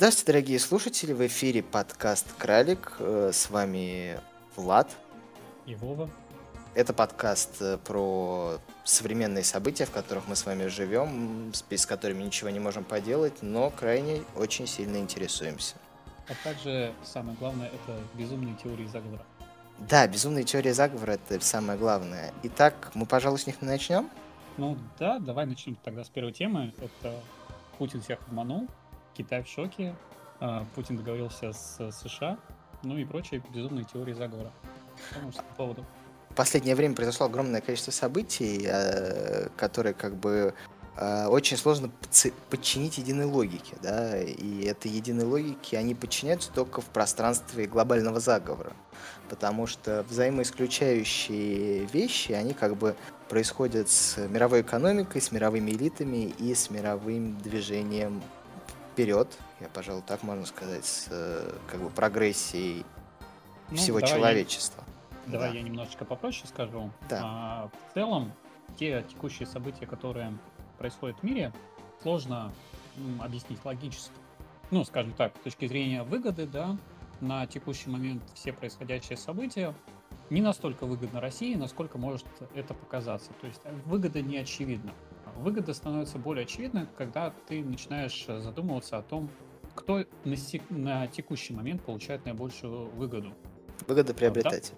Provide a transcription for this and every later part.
Здравствуйте, дорогие слушатели, в эфире подкаст «Кралик», э, с вами Влад. И Вова. Это подкаст э, про современные события, в которых мы с вами живем, с которыми ничего не можем поделать, но крайне очень сильно интересуемся. А также самое главное это безумные теории заговора. Да, безумные теории заговора это самое главное. Итак, мы, пожалуй, с них начнем. Ну да, давай начнем тогда с первой темы. Это Путин всех обманул, Китай в шоке, а, Путин договорился с США, ну и прочие безумные теории заговора. По поводу? В последнее время произошло огромное количество событий, э, которые как бы э, очень сложно подчинить единой логике, да, и этой единой логике они подчиняются только в пространстве глобального заговора, потому что взаимоисключающие вещи, они как бы происходят с мировой экономикой, с мировыми элитами и с мировым движением вперед, я, пожалуй, так можно сказать, с э, как бы прогрессией ну, всего человечества. Я, давай да. я немножечко попроще скажу. Да. А, в целом, те текущие события, которые происходят в мире, сложно м, объяснить логически. Ну, скажем так, с точки зрения выгоды, да, на текущий момент все происходящие события не настолько выгодно России, насколько может это показаться. То есть выгода не очевидна. Выгода становится более очевидной, когда ты начинаешь задумываться о том, кто на, сек- на текущий момент получает наибольшую выгоду. Выгода приобретать.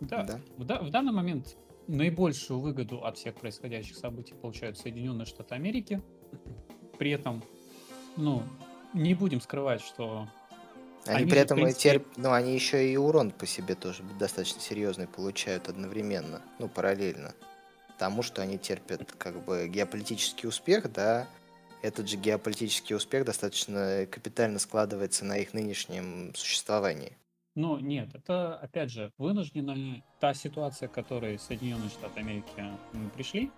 Да. да. В, да в данный момент наибольшую выгоду от всех происходящих событий получают Соединенные Штаты Америки. При этом, ну, не будем скрывать, что они, они при этом принципе... терп... ну, они еще и урон по себе тоже достаточно серьезный получают одновременно, ну, параллельно тому, что они терпят как бы геополитический успех, да, этот же геополитический успех достаточно капитально складывается на их нынешнем существовании. Ну, нет, это, опять же, вынуждена та ситуация, к которой Соединенные Штаты Америки пришли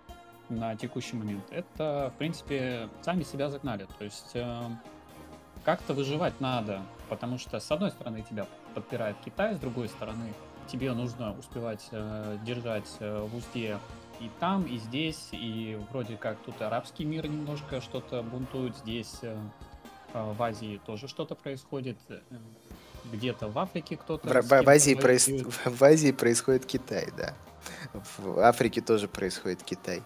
на текущий момент, это, в принципе, сами себя загнали. То есть э, как-то выживать надо, потому что, с одной стороны, тебя подпирает Китай, с другой стороны, тебе нужно успевать э, держать э, в узде и там, и здесь, и вроде как тут арабский мир немножко что-то бунтует, здесь э, э, в Азии тоже что-то происходит, э, где-то в Африке кто-то... В, в, Азии проис... в Азии происходит Китай, да. В Африке тоже происходит Китай.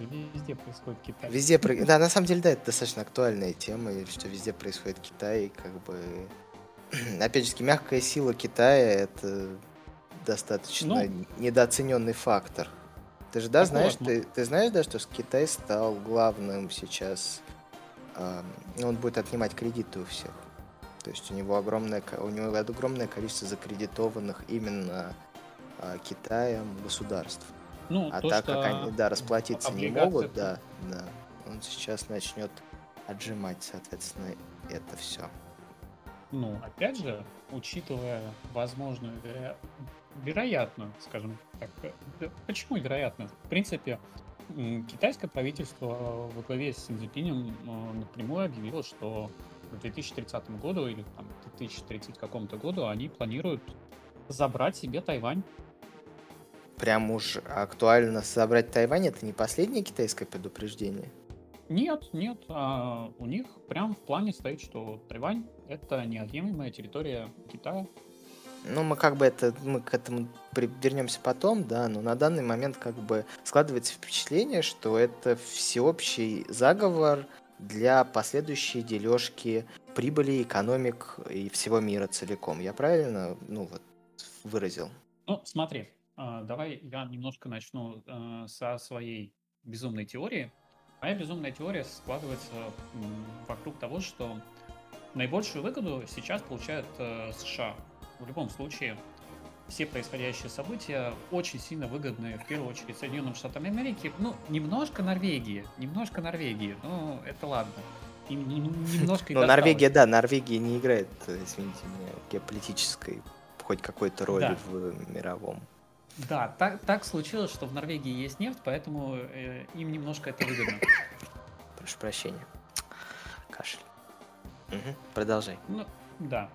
везде происходит Китай. Везде, да, на самом деле, да, это достаточно актуальная тема, что везде происходит Китай, как бы... Опять же, мягкая сила Китая — это достаточно ну, недооцененный фактор. Ты же, да, так знаешь, вот, ты, ты знаешь, да, что Китай стал главным сейчас, э, он будет отнимать кредиты у всех. То есть у него огромное, у него огромное количество закредитованных именно э, Китаем государств. Ну, а то, так как они, да, расплатиться не могут, да, да, он сейчас начнет отжимать, соответственно, это все. Ну, опять же, учитывая возможную вероятно, скажем так. Э, почему вероятно? В принципе, китайское правительство во главе с Синьцзипинем э, напрямую объявило, что к 2030 году или там 2030 какому-то году они планируют забрать себе Тайвань. Прям уж актуально забрать Тайвань, это не последнее китайское предупреждение? Нет, нет. А у них прям в плане стоит, что Тайвань это неотъемлемая территория Китая. Ну, мы как бы это, мы к этому вернемся потом, да, но на данный момент как бы складывается впечатление, что это всеобщий заговор для последующей дележки прибыли, экономик и всего мира целиком. Я правильно, ну вот, выразил? Ну, смотри, а, давай я немножко начну а, со своей безумной теории. Моя безумная теория складывается вокруг того, что наибольшую выгоду сейчас получают э, США в любом случае все происходящие события очень сильно выгодны, в первую очередь, Соединенным Штатам Америки. Ну, немножко Норвегии, немножко Норвегии, ну, это ладно. И немножко Ну, Норвегия, да, Норвегия не играет, извините меня, геополитической хоть какой-то роли да. в мировом. Да, так, так случилось, что в Норвегии есть нефть, поэтому э, им немножко это выгодно. Прошу прощения. Кашель. Угу, продолжай. Ну, да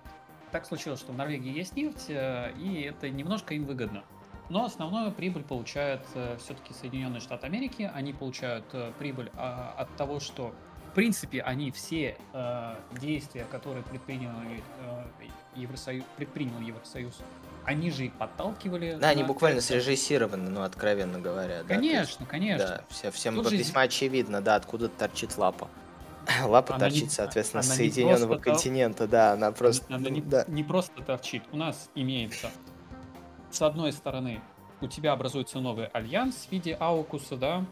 так случилось, что в Норвегии есть нефть, э, и это немножко им выгодно. Но основную прибыль получают э, все-таки Соединенные Штаты Америки. Они получают э, прибыль а, от того, что в принципе, они все действия, которые предпринял, Евросоюз, предпринял Евросоюз, они же и подталкивали. Да, они буквально это. срежиссированы, ну, откровенно говоря. Конечно, да, конечно. Да, все, всем Тут весьма же... очевидно, да, откуда торчит лапа. Лапа она торчит, не, соответственно, с Соединенного континента, тор... да, она просто... Она не, да. не просто торчит. У нас имеется, с одной стороны, у тебя образуется новый альянс в виде Аукуса, да,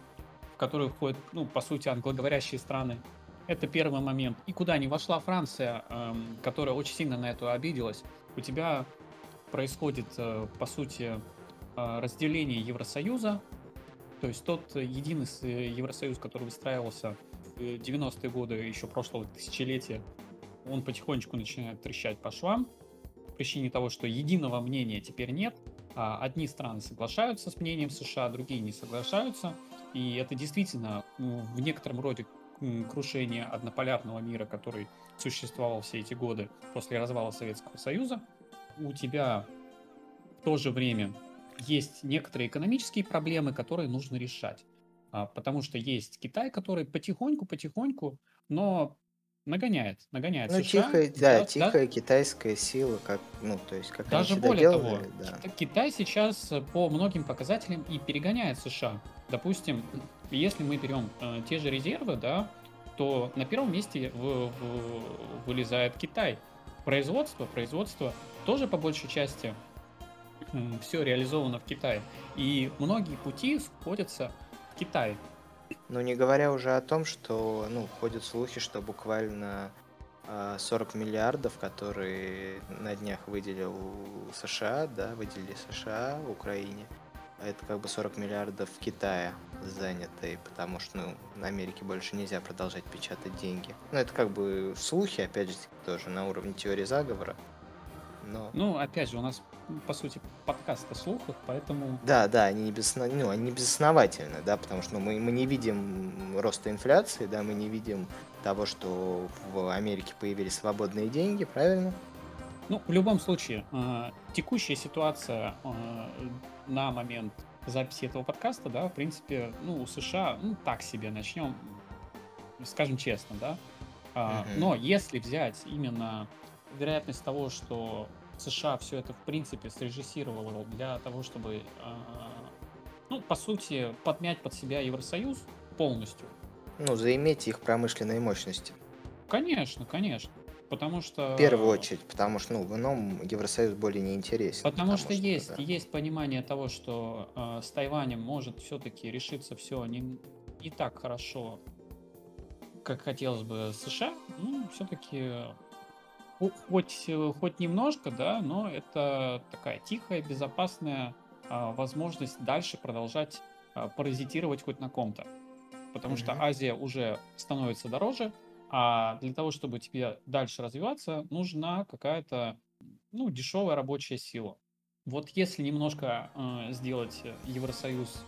в который входят, ну, по сути, англоговорящие страны. Это первый момент. И куда не вошла Франция, эм, которая очень сильно на это обиделась, у тебя происходит, э, по сути, э, разделение Евросоюза, то есть тот единый э, Евросоюз, который выстраивался 90-е годы еще прошлого тысячелетия, он потихонечку начинает трещать по швам, по причине того, что единого мнения теперь нет, а одни страны соглашаются с мнением США, другие не соглашаются, и это действительно в некотором роде крушение однополярного мира, который существовал все эти годы после развала Советского Союза, у тебя в то же время есть некоторые экономические проблемы, которые нужно решать. А, потому что есть Китай, который потихоньку-потихоньку, но нагоняет, нагоняет ну, США. Тихая, да, да, тихая да, китайская сила, как, ну, то есть, как Даже более делали, того, да. Китай сейчас по многим показателям и перегоняет США. Допустим, если мы берем э, те же резервы, да, то на первом месте в, в, вылезает Китай. Производство, производство тоже по большей части все реализовано в Китае. И многие пути сходятся в Китае. Ну, не говоря уже о том, что, ну, ходят слухи, что буквально 40 а, миллиардов, которые на днях выделил США, да, выделили США Украине, это как бы 40 миллиардов в Китае занятые, потому что, ну, на Америке больше нельзя продолжать печатать деньги. Ну, это как бы слухи, опять же, тоже на уровне теории заговора. Но... Ну, опять же, у нас, по сути, подкаст о слухах, поэтому... Да, да, они не, безоснов... ну, они не безосновательны, да, потому что ну, мы, мы не видим роста инфляции, да, мы не видим того, что в Америке появились свободные деньги, правильно? Ну, в любом случае, э, текущая ситуация э, на момент записи этого подкаста, да, в принципе, ну, у США, ну, так себе, начнем, скажем честно, да. Mm-hmm. Но если взять именно вероятность того, что США все это в принципе срежиссировало для того, чтобы, ну, по сути, подмять под себя Евросоюз полностью. Ну, заиметь их промышленные мощности. Конечно, конечно. Потому что... В первую очередь, потому что, ну, в ином Евросоюз более не интересен. Потому, потому что, что есть, да. есть понимание того, что э, с Тайванем может все-таки решиться все не, не так хорошо, как хотелось бы США. Ну, все-таки хоть, хоть немножко, да, но это такая тихая, безопасная э, возможность дальше продолжать э, паразитировать хоть на ком-то. Потому mm-hmm. что Азия уже становится дороже, а для того, чтобы тебе дальше развиваться, нужна какая-то ну, дешевая рабочая сила. Вот если немножко э, сделать Евросоюз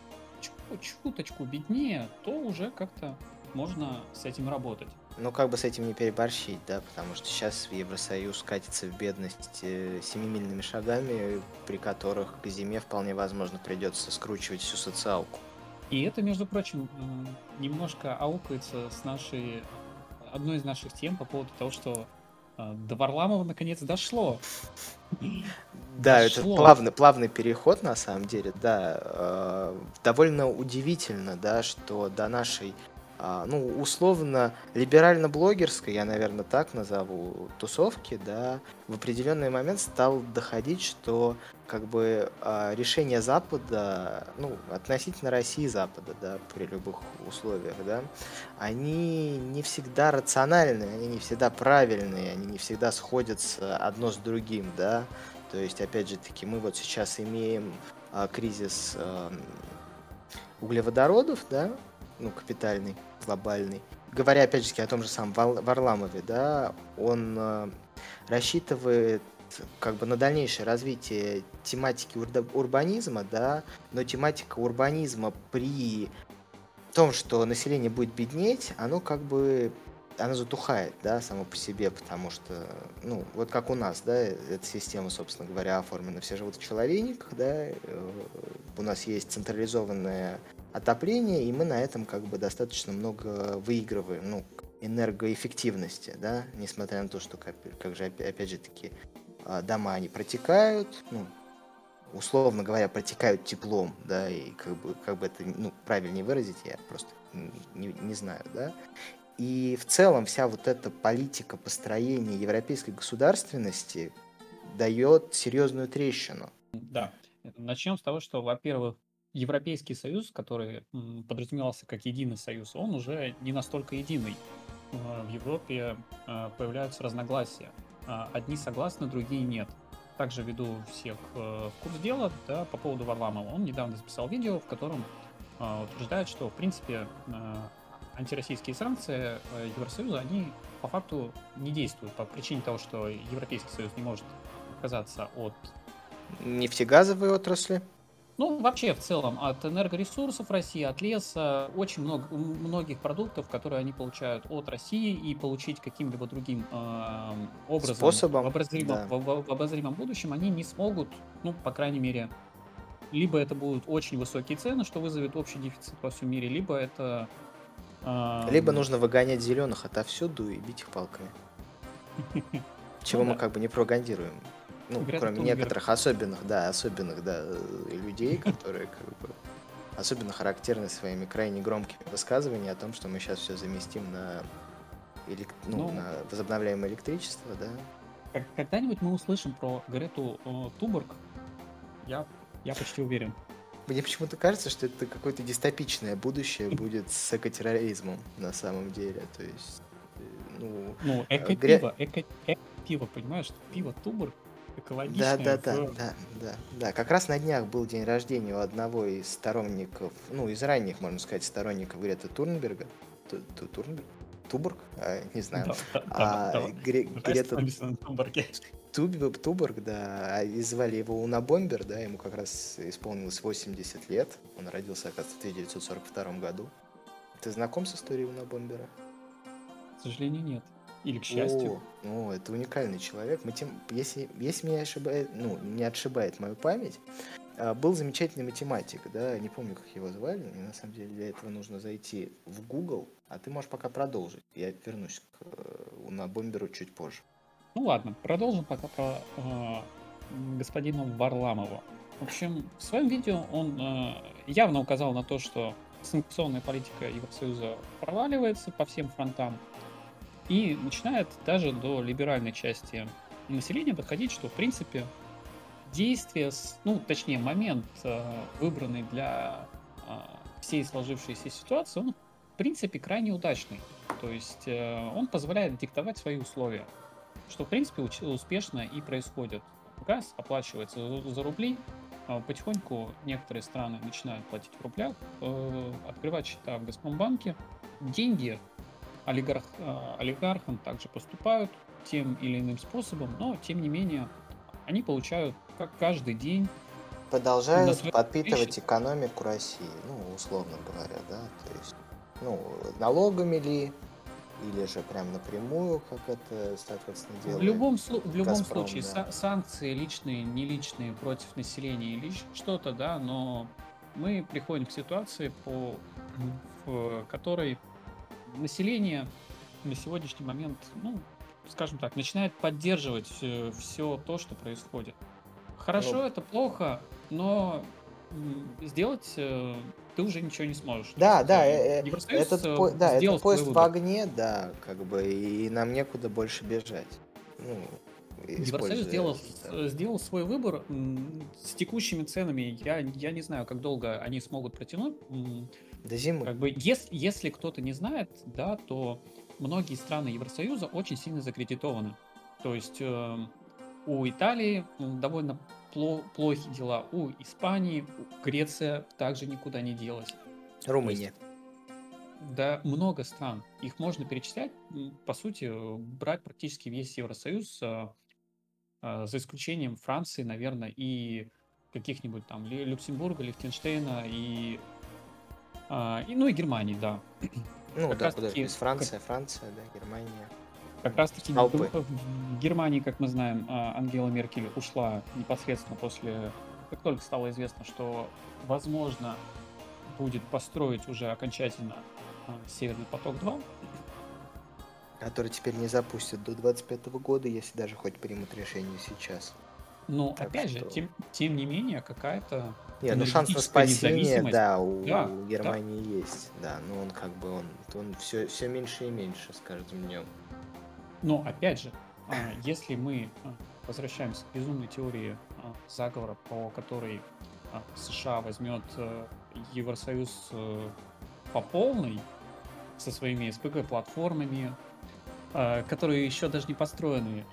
чуточку беднее, то уже как-то можно с этим работать. Ну, как бы с этим не переборщить, да, потому что сейчас Евросоюз катится в бедность э, семимильными шагами, при которых к зиме вполне возможно придется скручивать всю социалку. И это, между прочим, немножко аукается с нашей одной из наших тем по поводу того, что э, до Варламова наконец дошло. Да, дошло. это плавный, плавный переход на самом деле, да. Э, довольно удивительно, да, что до нашей ну, условно, либерально-блогерской, я, наверное, так назову, тусовки, да, в определенный момент стал доходить, что как бы а, решения Запада, ну, относительно России и Запада, да, при любых условиях, да, они не всегда рациональные, они не всегда правильные, они не всегда сходятся одно с другим, да, то есть, опять же таки, мы вот сейчас имеем а, кризис а, углеводородов, да, ну, капитальный, глобальный. Говоря, опять же, о том же самом Варламове, да, он э, рассчитывает как бы на дальнейшее развитие тематики урбанизма, да, но тематика урбанизма при том, что население будет беднеть, оно как бы оно затухает, да, само по себе, потому что, ну, вот как у нас, да, эта система, собственно говоря, оформлена. Все живут в человейниках, да, э, у нас есть централизованная отопление, и мы на этом как бы достаточно много выигрываем, ну, энергоэффективности, да, несмотря на то, что, как, как же, опять же таки, а, дома, они протекают, ну, условно говоря, протекают теплом, да, и как бы, как бы это, ну, правильнее выразить, я просто не, не знаю, да. И в целом вся вот эта политика построения европейской государственности дает серьезную трещину. Да. Начнем с того, что, во-первых, Европейский Союз, который подразумевался как единый союз, он уже не настолько единый. Э, в Европе э, появляются разногласия. А, одни согласны, другие нет. Также веду всех э, в курс дела да, по поводу Варламова. Он недавно записал видео, в котором утверждает, что, в принципе, антироссийские санкции Евросоюза, они по факту не действуют по причине того, что Европейский Союз не может отказаться от нефтегазовой отрасли. Ну, вообще, в целом, от энергоресурсов России, от леса, очень много, многих продуктов, которые они получают от России, и получить каким-либо другим э, образом Способом, в, обозримом, да. в, в, обозримом будущем они не смогут, ну, по крайней мере, либо это будут очень высокие цены, что вызовет общий дефицит во всем мире, либо это... Э, либо нужно выгонять зеленых отовсюду и бить их палками. Чего ну мы как бы не пропагандируем ну, Грета кроме некоторых особенных, да, особенных, да, людей, которые как бы особенно характерны своими крайне громкими высказываниями о том, что мы сейчас все заместим на, элек... ну, ну, на возобновляемое электричество, да. Когда-нибудь мы услышим про Грету э, Туборг, я, я почти уверен. Мне почему-то кажется, что это какое-то дистопичное будущее будет с экотерроризмом на самом деле. То есть, э, ну... Ну, эко-пиво, эко-пиво, понимаешь? Пиво Туборг экологичное. Да, да, да, да, да, да. Как раз на днях был день рождения у одного из сторонников, ну, из ранних, можно сказать, сторонников Грета Турнберга. Турнберг? Туборг? А, не знаю. а, Грета Туборг, да, а, и звали его Унабомбер, да, ему как раз исполнилось 80 лет. Он родился, оказывается, в 1942 году. Ты знаком с историей Унабомбера? К сожалению, нет. Или к счастью. О, о это уникальный человек. Матем... Если, если меня ошибает, ну, не отшибает мою память, а, был замечательный математик, да, не помню, как его звали, и на самом деле для этого нужно зайти в Google, а ты можешь пока продолжить. Я вернусь к э, на бомберу чуть позже. Ну ладно, продолжим пока про э, господина Варламова. В общем, в своем видео он э, явно указал на то, что санкционная политика Евросоюза проваливается по всем фронтам, и начинает даже до либеральной части населения доходить, что, в принципе, действие, ну, точнее, момент, э, выбранный для э, всей сложившейся ситуации, он, в принципе, крайне удачный. То есть э, он позволяет диктовать свои условия, что, в принципе, успешно и происходит. Газ оплачивается за рубли, а потихоньку некоторые страны начинают платить в рублях, открывать счета в Газпромбанке. Деньги олигарх, э, олигархам также поступают тем или иным способом, но тем не менее они получают как каждый день продолжают подпитывать вещи. экономику России, ну, условно говоря, да, то есть, ну, налогами ли, или же прям напрямую, как это, соответственно, делает В любом, в любом Газпром, случае, да. санкции личные, не личные против населения или что-то, да, но мы приходим к ситуации, по, в которой население на сегодняшний момент, ну, скажем так, начинает поддерживать все, все то, что происходит. Хорошо, это плохо, но сделать э, ты уже ничего не сможешь. Да, да, э, э этот, по, да, это поезд в огне, да, как бы, и нам некуда больше бежать. Ну, Евросоюз сделал, да. сделал свой выбор с текущими ценами. Я, я не знаю, как долго они смогут протянуть. До зимы. Как бы, если, если кто-то не знает, да, то многие страны Евросоюза очень сильно закредитованы. То есть э, у Италии довольно пло- плохие дела, у Испании, у Греция также никуда не делась. Румыния. да, много стран. Их можно перечислять, по сути, брать практически весь Евросоюз, э, э, за исключением Франции, наверное, и каких-нибудь там Люксембурга, Лихтенштейна и а, и, ну и Германии, да. Ну как да, куда таки, Франция, как... Франция, да, Германия. Как раз таки в Германии, как мы знаем, а, Ангела Меркель ушла непосредственно после, как только стало известно, что возможно будет построить уже окончательно а, Северный поток 2. который теперь не запустят до 25 года, если даже хоть примут решение сейчас. Ну, так опять что... же, тем, тем не менее, какая-то нет, ну шанс на спасение, да, у, да, у Германии да. есть, да, но он как бы он, он все, все меньше и меньше с каждым днем. Но опять же, а, если мы а, возвращаемся к безумной теории а, заговора, по которой США возьмет э, Евросоюз э, по полной со своими СПГ-платформами, которые еще даже не построены.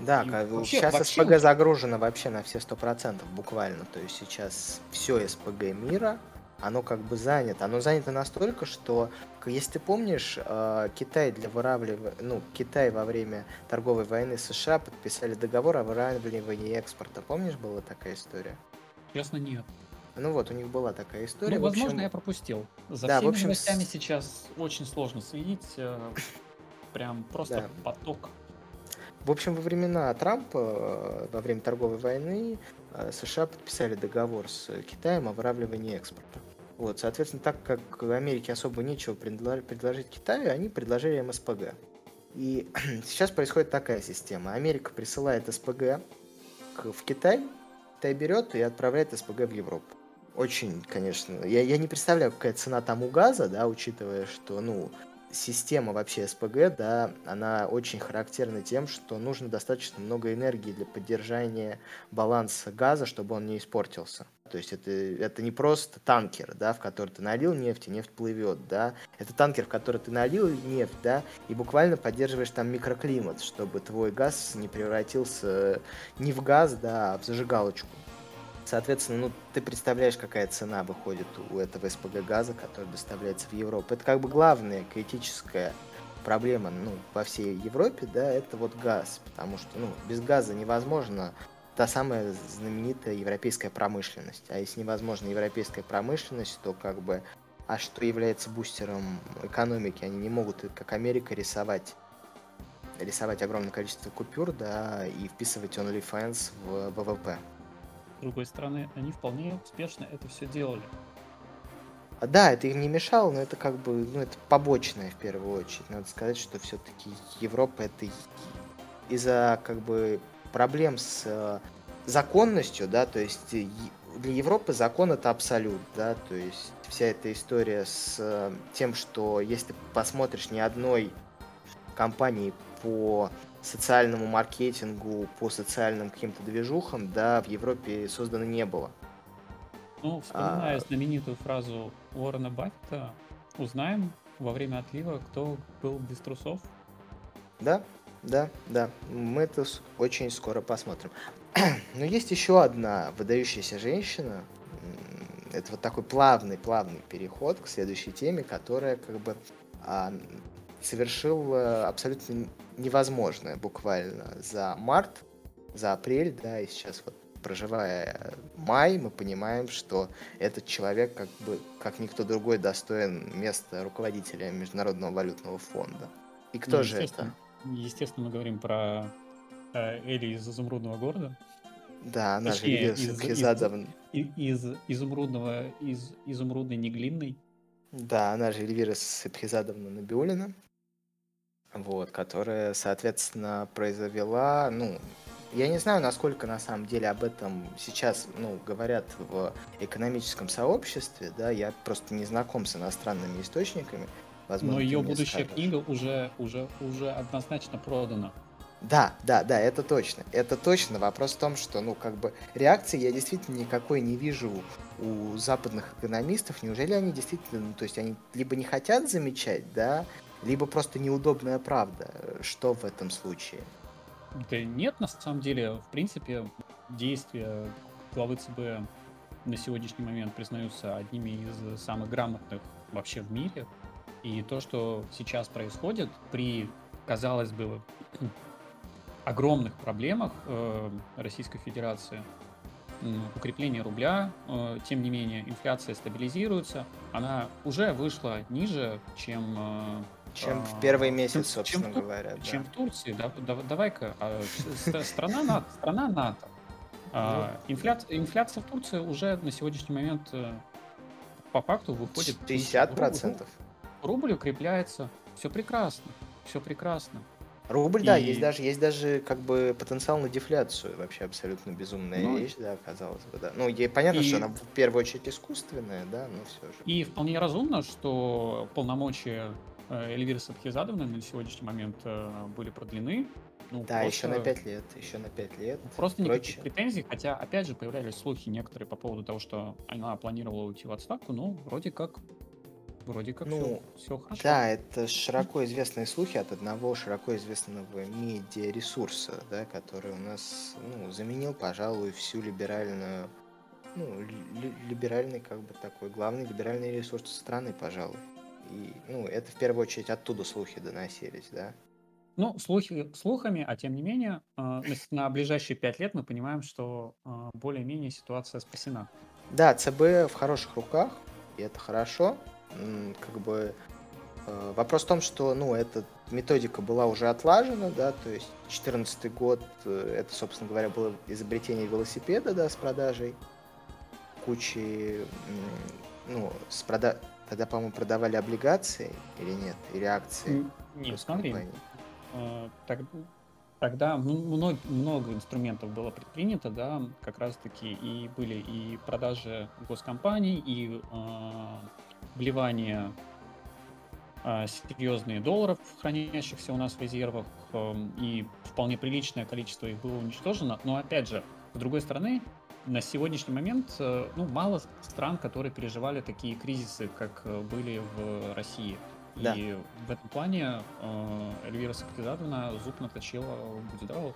Да, и как, вообще, сейчас вообще... СПГ загружено вообще на все сто процентов буквально. То есть сейчас все СПГ мира, оно как бы занято. Оно занято настолько, что, если ты помнишь, э, Китай для выравливания, ну, Китай во время торговой войны США подписали договор о выравнивании экспорта. Помнишь, была такая история? Честно, нет. Ну вот, у них была такая история. Ну, возможно, общем... я пропустил. За да, всеми в общем... новостями сейчас очень сложно следить. Э, прям просто да. поток в общем, во времена Трампа, э, во время торговой войны, э, США подписали договор с Китаем о выравнивании экспорта. Вот, соответственно, так как Америке особо нечего предложить Китаю, они предложили МСПГ. И сейчас происходит такая система. Америка присылает СПГ в Китай, Китай берет и отправляет СПГ в Европу. Очень, конечно, я, я не представляю, какая цена там у газа, да, учитывая, что, ну, система вообще СПГ, да, она очень характерна тем, что нужно достаточно много энергии для поддержания баланса газа, чтобы он не испортился. То есть это, это не просто танкер, да, в который ты налил нефть, и нефть плывет, да. Это танкер, в который ты налил нефть, да, и буквально поддерживаешь там микроклимат, чтобы твой газ не превратился не в газ, да, а в зажигалочку. Соответственно, ну, ты представляешь, какая цена выходит у этого СПГ газа, который доставляется в Европу. Это как бы главная критическая проблема ну, во всей Европе, да, это вот газ. Потому что ну, без газа невозможно та самая знаменитая европейская промышленность. А если невозможна европейская промышленность, то как бы а что является бустером экономики? Они не могут, как Америка, рисовать рисовать огромное количество купюр, да, и вписывать OnlyFans в ВВП. С другой стороны, они вполне успешно это все делали. А, да, это им не мешало, но это как бы, ну, это побочное в первую очередь. Надо сказать, что все-таки Европа это из-за как бы проблем с э, законностью, да, то есть для Европы закон это абсолют, да, то есть вся эта история с э, тем, что если посмотришь ни одной компании по социальному маркетингу, по социальным каким-то движухам, да, в Европе создано не было. Ну, вспоминая а... знаменитую фразу Уоррена Баффета, узнаем во время отлива, кто был без трусов. Да, да, да. Мы это очень скоро посмотрим. Но есть еще одна выдающаяся женщина. Это вот такой плавный, плавный переход к следующей теме, которая как бы а, совершила абсолютно невозможное буквально за март, за апрель, да, и сейчас вот проживая май, мы понимаем, что этот человек как бы, как никто другой, достоин места руководителя Международного валютного фонда. И кто ну, же это? Естественно, мы говорим про э, Эли из изумрудного города. Да, она Точнее, же из, из, из, из изумрудного, из изумрудной неглинной. Да, она же Эльвира Сапхизадовна Набиулина вот, которая, соответственно, произвела, ну, я не знаю, насколько на самом деле об этом сейчас, ну, говорят в экономическом сообществе, да, я просто не знаком с иностранными источниками. Возможно, Но ее будущая скажешь. книга уже, уже, уже однозначно продана. Да, да, да, это точно. Это точно. Вопрос в том, что, ну, как бы, реакции я действительно никакой не вижу у западных экономистов. Неужели они действительно, ну, то есть они либо не хотят замечать, да, либо просто неудобная правда. Что в этом случае? Да нет, на самом деле, в принципе, действия главы ЦБ на сегодняшний момент признаются одними из самых грамотных вообще в мире. И то, что сейчас происходит при, казалось бы, огромных проблемах э, Российской Федерации, укрепление рубля, э, тем не менее инфляция стабилизируется, она уже вышла ниже, чем э, чем в первый месяц, собственно чем, говоря. Чем в Турции. Да, да, давай-ка, а, страна НАТО. Страна НАТО. А, ну. инфляция, инфляция в Турции уже на сегодняшний момент э, по факту выходит... 50%. Рубль, рубль укрепляется. Все прекрасно. все прекрасно. Рубль, да, есть даже, есть даже как бы потенциал на дефляцию. Вообще абсолютно безумная Ну, вещь, да, казалось бы, да. Ну, ей понятно, что она в первую очередь искусственная, да, но все же. и вполне разумно, что полномочия Эльвиры Садхизадовны на сегодняшний момент э, были продлены. Ну, Да, еще на пять лет, еще на пять лет. просто никаких претензий, хотя, опять же, появлялись слухи некоторые по поводу того, что она планировала уйти в отставку, но вроде как вроде как Ну, все, хорошо. да, это широко известные слухи от одного широко известного медиаресурса, да, который у нас ну, заменил, пожалуй, всю либеральную, ну, ли- либеральный, как бы такой, главный либеральный ресурс страны, пожалуй. И, ну, это в первую очередь оттуда слухи доносились, да. Ну, слухи слухами, а тем не менее, э, на ближайшие пять лет мы понимаем, что э, более-менее ситуация спасена. Да, ЦБ в хороших руках, и это хорошо как бы э, вопрос в том, что, ну, эта методика была уже отлажена, да, то есть 2014 год, э, это, собственно говоря, было изобретение велосипеда, да, с продажей кучи, ну, с прода... тогда, по-моему, продавали облигации или нет, или акции? Нет, смотри, э, так, тогда много, много инструментов было предпринято, да, как раз-таки и были и продажи госкомпаний, и вливание а, серьезные долларов, хранящихся у нас в резервах, и вполне приличное количество их было уничтожено. Но опять же, с другой стороны, на сегодняшний момент э, ну, мало стран, которые переживали такие кризисы, как э, были в России. Да. И в этом плане э, Эльвира Сапкизадовна зуб наточила здоров.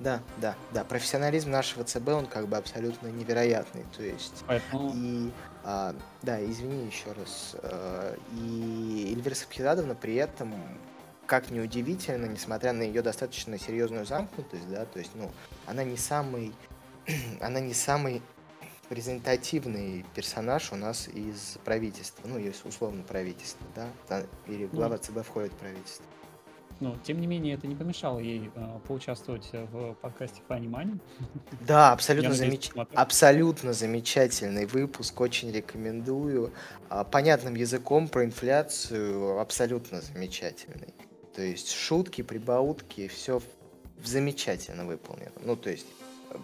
Да, да, да. Профессионализм нашего ЦБ, он как бы абсолютно невероятный. То есть, Поэтому... и, а, да, извини еще раз. А, и Эльвира Сабхизадовна при этом, как ни удивительно, несмотря на ее достаточно серьезную замкнутость, да, то есть, ну, она не самый, она не самый презентативный персонаж у нас из правительства, ну, есть условно правительство, да, или глава ну, ЦБ входит в правительство. Но, тем не менее, это не помешало ей э, поучаствовать в подкасте Funny Money. Да, абсолютно, замеч... абсолютно замечательный выпуск, очень рекомендую. А, понятным языком про инфляцию абсолютно замечательный. То есть шутки, прибаутки, все замечательно выполнено. Ну, то есть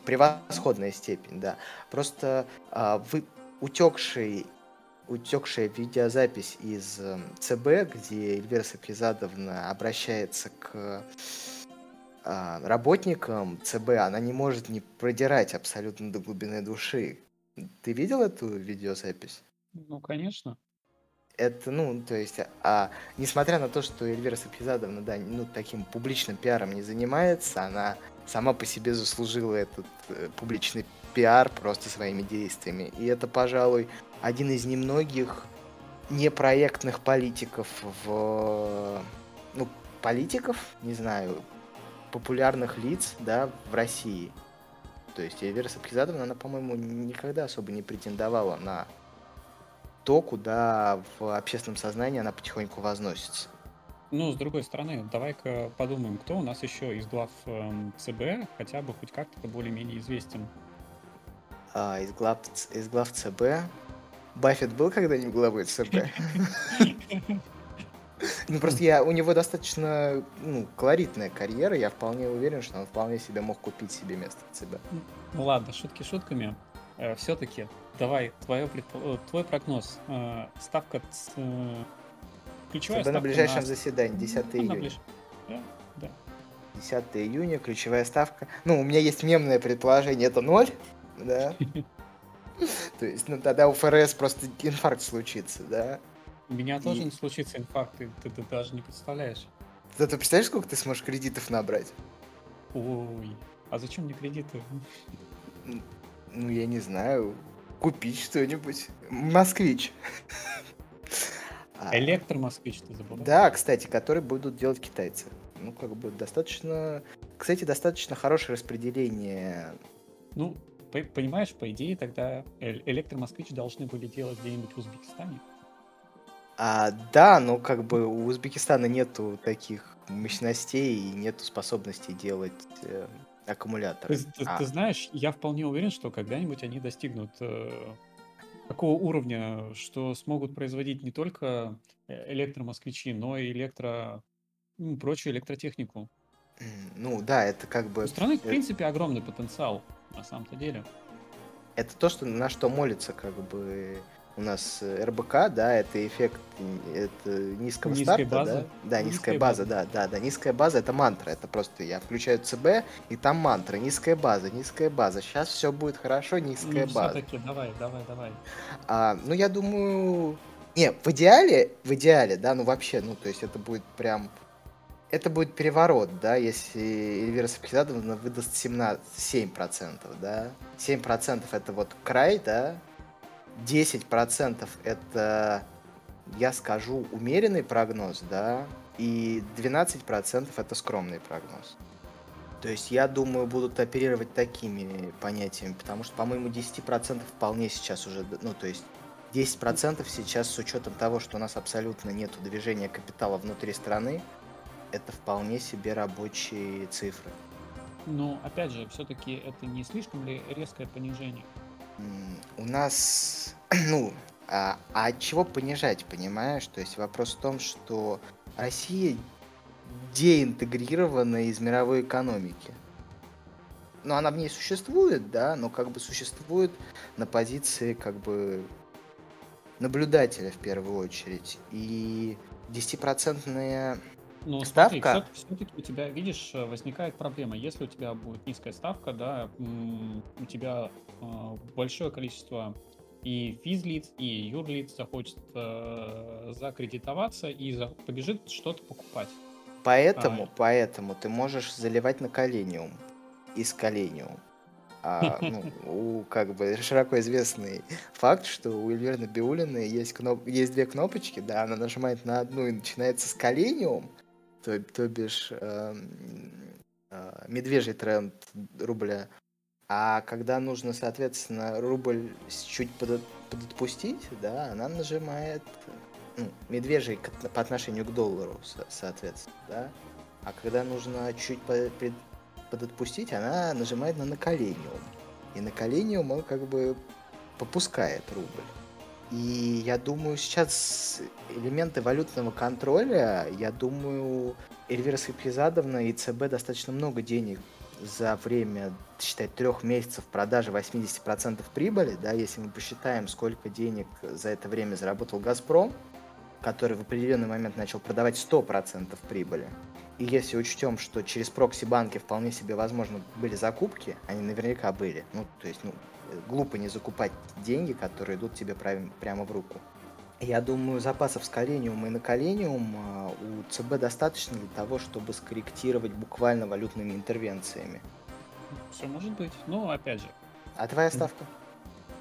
превосходная степень, да. Просто а, вы утекший утекшая видеозапись из эм, ЦБ, где Эльвира Сапизадовна обращается к а, работникам ЦБ, она не может не продирать абсолютно до глубины души. Ты видел эту видеозапись? Ну, конечно. Это, ну, то есть, а, несмотря на то, что Эльвира Сапизадовна, да, ну, таким публичным пиаром не занимается, она сама по себе заслужила этот э, публичный пиар просто своими действиями. И это, пожалуй, один из немногих непроектных политиков в... Ну, политиков, не знаю, популярных лиц, да, в России. То есть Эльвира Сапкизадовна, она, по-моему, никогда особо не претендовала на то, куда в общественном сознании она потихоньку возносится. Ну, с другой стороны, давай-ка подумаем, кто у нас еще из глав эм, ЦБ хотя бы хоть как-то более-менее известен. А, из, глав, из глав ЦБ Баффет был когда-нибудь главой ЦБ? Ну, просто я, у него достаточно ну, колоритная карьера, я вполне уверен, что он вполне себе мог купить себе место в ЦБ. Ну ладно, шутки шутками. Э, Все-таки, давай, твое, твой прогноз. Э, ставка ключевая ЦБ на ближайшем на... заседании, 10 ну, июня. Ближ... Да, да. 10 июня, ключевая ставка. Ну, у меня есть мемное предположение, это ноль, да. То есть, ну тогда у ФРС просто инфаркт случится, да? У меня тоже не случится инфаркт, ты, ты даже не представляешь. Да ты представляешь, сколько ты сможешь кредитов набрать? Ой, а зачем мне кредиты? Ну, я не знаю. Купить что-нибудь. Москвич. А, Электромосквич ты забыл? Да, кстати, который будут делать китайцы. Ну, как бы достаточно... Кстати, достаточно хорошее распределение ну, понимаешь, по идее, тогда электромосквич должны были делать где-нибудь в Узбекистане. А, да, но как бы у Узбекистана нету таких мощностей и нету способности делать э, аккумуляторы. Ты, ты, а. ты знаешь, я вполне уверен, что когда-нибудь они достигнут э, такого уровня, что смогут производить не только э, электромосквичи, но и электро м, прочую электротехнику. Ну да, это как бы... У страны, в принципе, огромный потенциал, на самом-то деле. Это то, что, на что молится как бы у нас э, РБК, да, это эффект это низкого Низкой старта, базы. да? Да, низкая, Низкая база, база. да, да, да, низкая база это мантра, это просто я включаю ЦБ, и там мантра, низкая база, низкая база, сейчас все будет хорошо, низкая Ну, база. все-таки, давай, давай, давай. А, ну, я думаю... Не, в идеале, в идеале, да, ну вообще, ну, то есть это будет прям... Это будет переворот, да, если Эльвира Сапхизадовна выдаст 17, 7%, да. 7% это вот край, да. 10% это, я скажу, умеренный прогноз, да. И 12% это скромный прогноз. То есть, я думаю, будут оперировать такими понятиями, потому что, по-моему, 10% вполне сейчас уже, ну, то есть, 10% сейчас с учетом того, что у нас абсолютно нет движения капитала внутри страны, это вполне себе рабочие цифры. Но, опять же, все-таки это не слишком ли резкое понижение? У нас, ну, а, а от чего понижать, понимаешь? То есть вопрос в том, что Россия деинтегрирована из мировой экономики. Ну, она в ней существует, да, но как бы существует на позиции как бы наблюдателя в первую очередь. И 10-процентная Ну, смотри, ставка, все-таки у тебя, видишь, э, возникает проблема. Если у тебя будет низкая ставка, да, у тебя большое количество и физлиц, и юрлиц захочет э, закредитоваться и за- побежит что-то покупать. поэтому, А, поэтому ты можешь заливать на колениум из колениум. А, ну, у, как бы широко известный факт, что у Эльвиры Набиуллиной есть, кноп... есть две кнопочки, да, она нажимает на одну и начинается с колениум, то, то бишь эм, э, медвежий тренд рубля. А когда нужно, соответственно, рубль чуть подо- подотпустить, да, она нажимает ну, медвежий по отношению к доллару, со- соответственно, да. А когда нужно чуть по- пред- подотпустить, она нажимает на наколениум. И наколениум он как бы попускает рубль. И я думаю, сейчас элементы валютного контроля, я думаю, Эльвира Сапхизадовна и ЦБ достаточно много денег за время, считай, трех месяцев продажи 80% прибыли, да, если мы посчитаем, сколько денег за это время заработал «Газпром», который в определенный момент начал продавать 100% прибыли. И если учтем, что через прокси-банки вполне себе возможно были закупки, они наверняка были, ну, то есть, ну, э, глупо не закупать деньги, которые идут тебе прямо в руку. Я думаю, запасов с колениум и на колениум а, у ЦБ достаточно для того, чтобы скорректировать буквально валютными интервенциями. Все может быть. Но, опять же, А твоя ставка?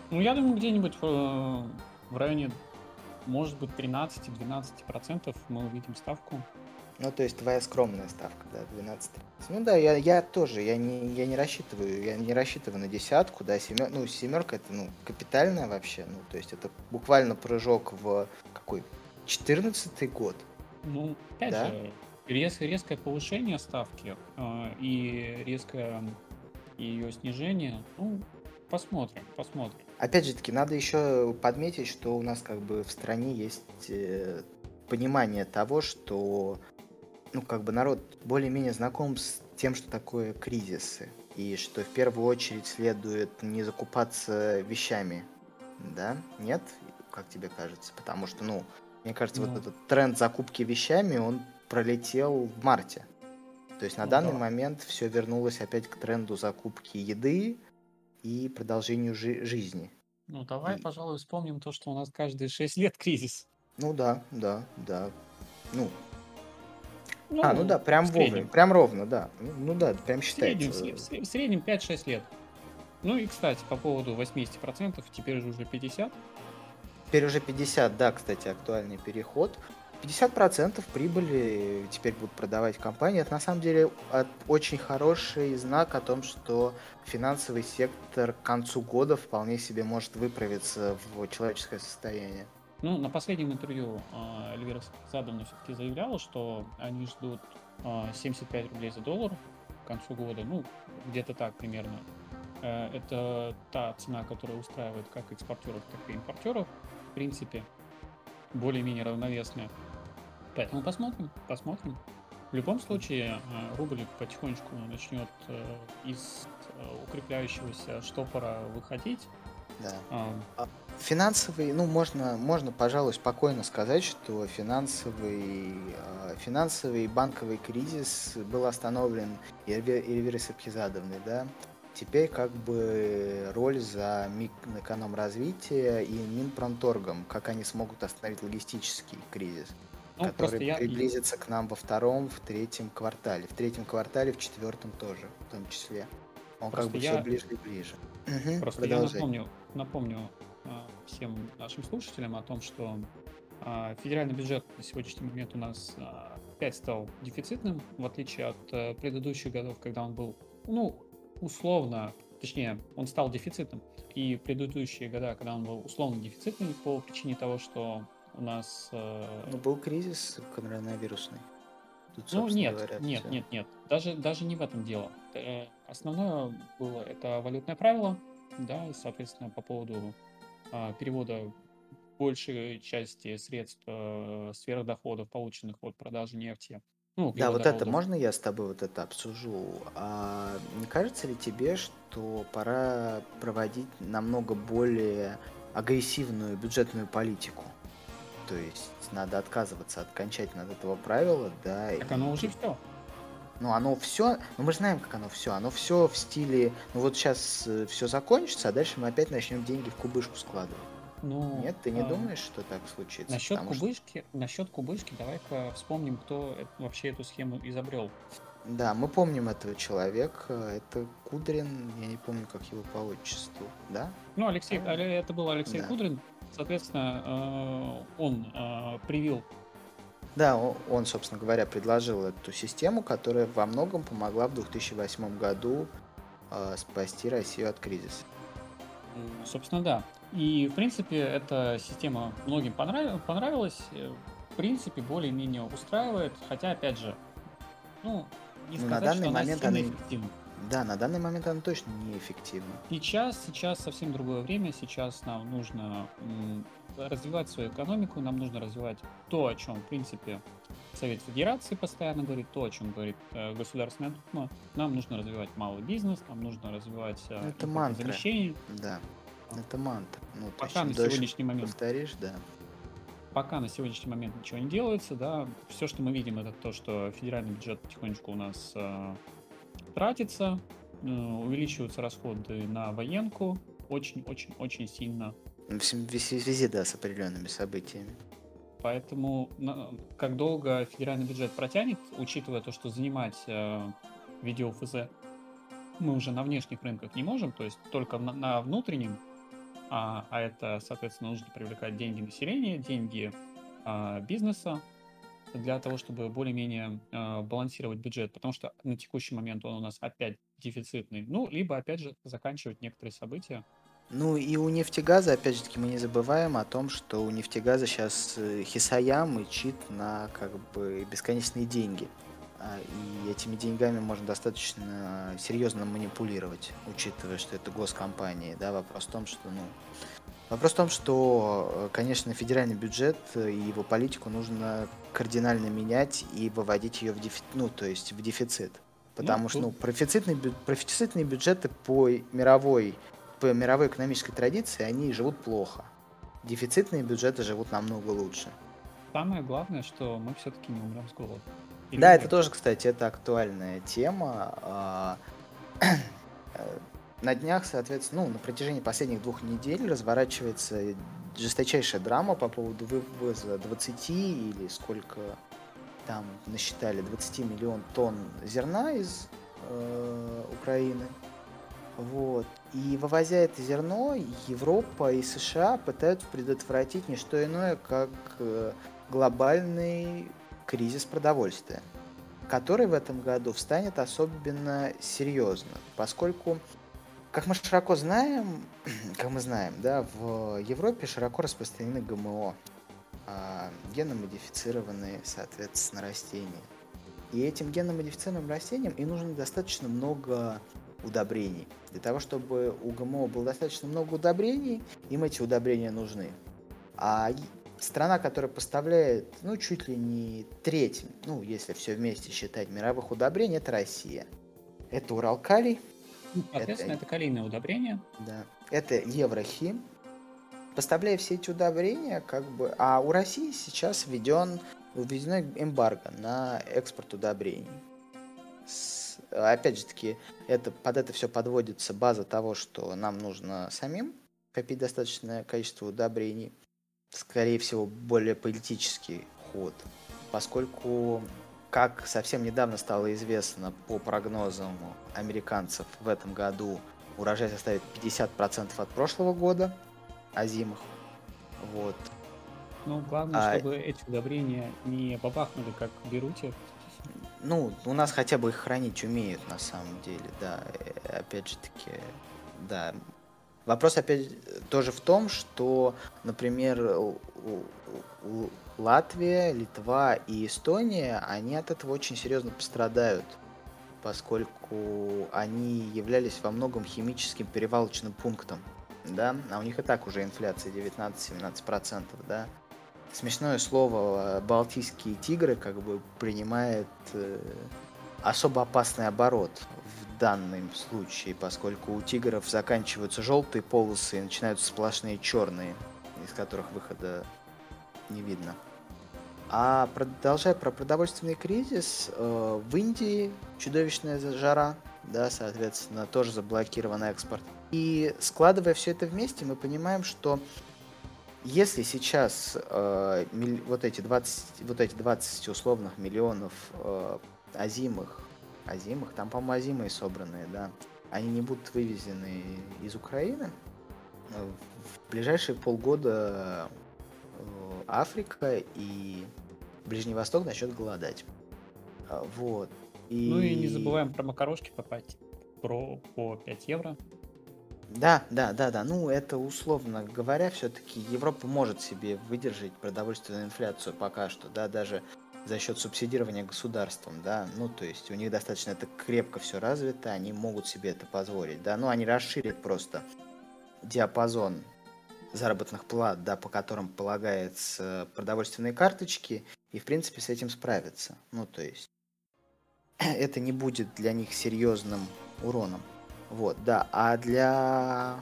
ну, я думаю, где-нибудь в, э, в районе, может быть, 13-12% мы увидим ставку. Ну, то есть твоя скромная ставка, да, 12. Ну да, я, я тоже, я не, я не рассчитываю, я не рассчитываю на десятку, да, семер, ну, семерка это, ну, капитальная вообще, ну, то есть это буквально прыжок в какой, 14 год, Ну, опять да? же, рез- резкое повышение ставки э, и резкое ее снижение, ну, посмотрим, посмотрим. Опять же таки, надо еще подметить, что у нас как бы в стране есть э, понимание того, что ну, как бы народ более-менее знаком с тем, что такое кризисы. И что в первую очередь следует не закупаться вещами. Да? Нет? Как тебе кажется? Потому что, ну, мне кажется, вот Ну, этот тренд закупки вещами, он пролетел в марте. То есть на ну данный да. момент все вернулось опять к тренду закупки еды и продолжению жи- жизни. Ну, давай, И, пожалуй, вспомним то, что у нас каждые 6 лет кризис. ну да, да, да. Ну, а, ну Ну, да, прям вовремя, среднем. прям ровно, да. Ну да, прям В среднем, в считается. сре- в сре- в среднем 5-6 лет. Ну и, кстати, по поводу 80%, теперь же уже 50%. Теперь уже 50, да, кстати, актуальный переход. 50% прибыли теперь будут продавать компании. Это на самом деле очень хороший знак о том, что финансовый сектор к концу года вполне себе может выправиться в человеческое состояние. Ну, на последнем интервью э, Эльвира Задовна все-таки заявляла, что они ждут э, 75 рублей за доллар к концу года. Ну, где-то так примерно. Э, это та цена, которая устраивает как экспортеров, так и импортеров. В принципе, более-менее равновесная. Поэтому посмотрим, посмотрим. В любом случае, э, рубль потихонечку начнет э, из укрепляющегося штопора выходить. Да. А, финансовый, ну, можно, можно, пожалуй, спокойно сказать, что финансовый, финансовый банковый кризис был остановлен Эльвирой Сапхизадовной, да. Теперь как бы роль за Минэкономразвития и Минпромторгом, как они смогут остановить логистический кризис, ну, который я... приблизится к нам во втором, в третьем квартале. В третьем квартале, в четвертом тоже, в том числе. Он просто как бы я... все ближе и ближе. Угу, просто продолжай. я напомню, напомню а, всем нашим слушателям о том, что а, федеральный бюджет на сегодняшний момент у нас а, опять стал дефицитным, в отличие от а, предыдущих годов, когда он был, ну, условно, точнее, он стал дефицитом. И предыдущие года, когда он был условно дефицитный по причине того, что у нас... Э... Ну, был кризис коронавирусный. Тут, ну, нет, говоря, нет, все. нет, нет. Даже, даже не в этом дело. Основное было это валютное правило, да, и, соответственно, по поводу э, перевода большей части средств э, сверхдоходов, полученных от продажи нефти, ну, Да, вот это можно я с тобой вот это обсужу? А не кажется ли тебе, что пора проводить намного более агрессивную бюджетную политику? То есть надо отказываться окончательно от этого правила, да. Так оно уже все. Ну, оно все, ну мы знаем, как оно все. Оно все в стиле, ну вот сейчас э, все закончится, а дальше мы опять начнем деньги в кубышку складывать. Ну, Нет, ты не а, думаешь, что так случится? Насчет кубышки, что... насчет кубышки, давай-ка вспомним, кто вообще эту схему изобрел. Да, мы помним этого человека. Это Кудрин, я не помню, как его по отчеству, да? Ну, Алексей, а, это был Алексей да. Кудрин. Соответственно, э, он э, привил да, он, собственно говоря, предложил эту систему, которая во многом помогла в 2008 году э, спасти Россию от кризиса. Собственно, да. И, в принципе, эта система многим понрав... понравилась. Э, в принципе, более-менее устраивает. Хотя, опять же, ну, не ну, сказать, на данный что момент она эффективна. Да, на данный момент она точно неэффективна. Сейчас, сейчас совсем другое время. Сейчас нам нужно развивать свою экономику, нам нужно развивать то, о чем, в принципе, Совет Федерации постоянно говорит, то, о чем говорит э, Государственная Дума. Нам нужно развивать малый бизнес, нам нужно развивать э, Это мантра. Да. Это мантра. Ну, Пока на сегодняшний момент. Повторишь, да. Пока на сегодняшний момент ничего не делается, да. Все, что мы видим, это то, что федеральный бюджет потихонечку у нас э, тратится, э, увеличиваются расходы на военку очень-очень-очень сильно. В связи, да, с определенными событиями. Поэтому как долго федеральный бюджет протянет, учитывая то, что занимать э, видео ФЗ мы уже на внешних рынках не можем, то есть только на, на внутреннем а, а это, соответственно, нужно привлекать деньги населения, деньги а, бизнеса для того, чтобы более-менее а, балансировать бюджет, потому что на текущий момент он у нас опять дефицитный. Ну, либо, опять же, заканчивать некоторые события. Ну и у нефтегаза, опять же таки, мы не забываем о том, что у нефтегаза сейчас э, Хисаям и чит на как бы бесконечные деньги. А, и этими деньгами можно достаточно серьезно манипулировать, учитывая, что это госкомпании. Да, вопрос в том, что, ну, вопрос в том, что, э, конечно, федеральный бюджет и его политику нужно кардинально менять и выводить ее в дефицит, ну, то есть в дефицит. Потому ну, что, ну, профицитные, профицитные бюджеты по мировой, по мировой экономической традиции, они живут плохо. Дефицитные бюджеты живут намного лучше. Самое главное, что мы все-таки не умрем с голоду. Или да, нет? это тоже, кстати, это актуальная тема. А, на днях, соответственно, ну, на протяжении последних двух недель разворачивается жесточайшая драма по поводу вывоза 20 или сколько там насчитали 20 миллион тонн зерна из э, Украины. Вот. И вывозя это зерно, Европа и США пытаются предотвратить не что иное, как э, глобальный кризис продовольствия, который в этом году встанет особенно серьезно, поскольку, как мы широко знаем, как мы знаем, да, в Европе широко распространены ГМО, а, геномодифицированные, соответственно, растения. И этим геномодифицированным растениям и нужно достаточно много удобрений. Для того, чтобы у ГМО было достаточно много удобрений, им эти удобрения нужны. А страна, которая поставляет, ну, чуть ли не треть, ну, если все вместе считать мировых удобрений, это Россия. Это Уралкалий. Ну, соответственно, это, это калийное удобрение. Да. Это Еврохим. Поставляя все эти удобрения, как бы... А у России сейчас введен, введено эмбарго на экспорт удобрений. С, опять же таки, это, под это все подводится база того, что нам нужно самим копить достаточное количество удобрений скорее всего, более политический ход, поскольку, как совсем недавно стало известно по прогнозам американцев, в этом году урожай составит 50% от прошлого года, озимых. Вот. Ну, главное, а... чтобы эти удобрения не бабахнули, как в Беруте. Ну, у нас хотя бы их хранить умеют, на самом деле, да. Э, опять же таки, да, Вопрос опять тоже в том, что, например, Латвия, Литва и Эстония, они от этого очень серьезно пострадают, поскольку они являлись во многом химическим перевалочным пунктом, да, а у них и так уже инфляция 19-17%, да. Смешное слово «балтийские тигры» как бы принимает э, особо опасный оборот данном случае, поскольку у тигров заканчиваются желтые полосы и начинаются сплошные черные, из которых выхода не видно. А продолжая про продовольственный кризис, э, в Индии чудовищная жара, да, соответственно, тоже заблокирован экспорт. И складывая все это вместе, мы понимаем, что если сейчас э, миль, вот, эти 20, вот эти 20 условных миллионов э, озимых озимых, там, по-моему, озимые собранные, да, они не будут вывезены из Украины, в ближайшие полгода э, Африка и Ближний Восток начнет голодать. А, вот. И... Ну и не забываем про макарошки попасть про по 5 евро. Да, да, да, да. Ну, это условно говоря, все-таки Европа может себе выдержать продовольственную инфляцию пока что, да, даже за счет субсидирования государством, да, ну, то есть у них достаточно это крепко все развито, они могут себе это позволить, да, ну, они расширят просто диапазон заработных плат, да, по которым полагается продовольственные карточки, и, в принципе, с этим справятся, ну, то есть это не будет для них серьезным уроном, вот, да, а для,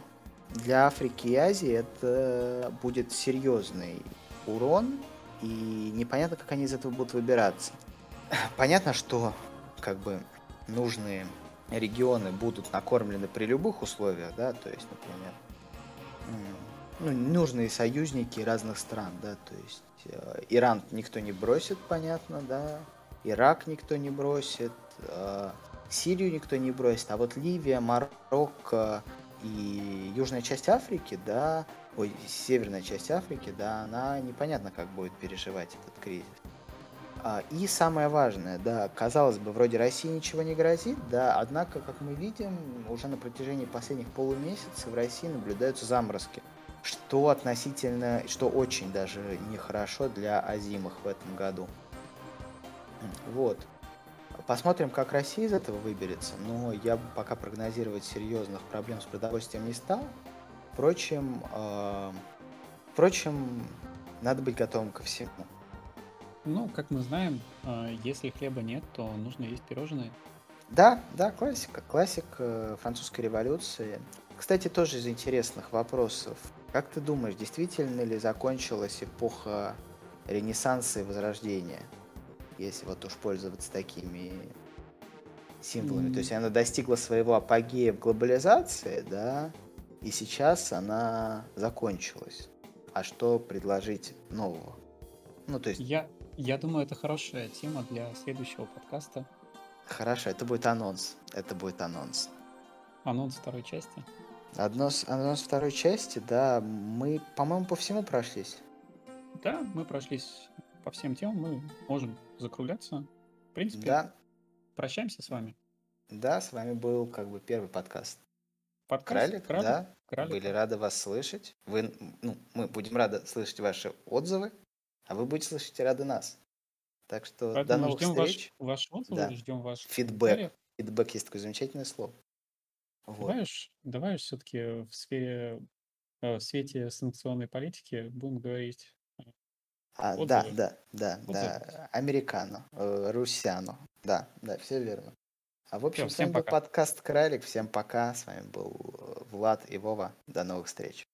для Африки и Азии это будет серьезный урон, и непонятно, как они из этого будут выбираться. Понятно, что как бы нужные регионы будут накормлены при любых условиях, да, то есть, например, ну, нужные союзники разных стран, да, то есть э, Иран никто не бросит, понятно, да, Ирак никто не бросит, э, Сирию никто не бросит, а вот Ливия, Марокко и южная часть Африки, да, ой, северная часть Африки, да, она непонятно как будет переживать этот кризис. А, и самое важное, да, казалось бы, вроде России ничего не грозит, да, однако, как мы видим, уже на протяжении последних полумесяца в России наблюдаются заморозки, что относительно, что очень даже нехорошо для озимых в этом году. Вот. Посмотрим, как Россия из этого выберется, но я пока прогнозировать серьезных проблем с продовольствием не стал, Впрочем, э, впрочем, надо быть готовым ко всему. Ну, как мы знаем, э, если хлеба нет, то нужно есть пирожные. Да, да, классика, классик э, французской революции. Кстати, тоже из интересных вопросов. Как ты думаешь, действительно ли закончилась эпоха Ренессанса и Возрождения? Если вот уж пользоваться такими символами. Mm. То есть она достигла своего апогея в глобализации, да, и сейчас она закончилась. А что предложить нового? Ну, то есть... Я, я думаю, это хорошая тема для следующего подкаста. Хорошо, это будет анонс. Это будет анонс. Анонс второй части? Анонс, анонс второй части, да. Мы, по-моему, по всему прошлись. Да, мы прошлись по всем темам. Мы можем закругляться. В принципе, да. прощаемся с вами. Да, с вами был как бы первый подкаст. Подкаст? Кралик, Кралик? да. Кралик. Были рады вас слышать. Вы, ну, мы будем рады слышать ваши отзывы, а вы будете слышать рады нас. Так что Поэтому до новых ждем встреч. Ваш, ваш отзывы, да. ждем ваш фидбэк. Фидбэк есть такое замечательное слово. Вот. Давай уж, давай уж все-таки в сфере, э, в свете санкционной политики будем говорить А, Вот да, да, да, Вот да. Американо, э, Русяно. Да, да, все верно. А в общем, Всё, с вами всем был пока. подкаст Кралик. Всем пока. С вами был э, Влад и Вова. До новых встреч.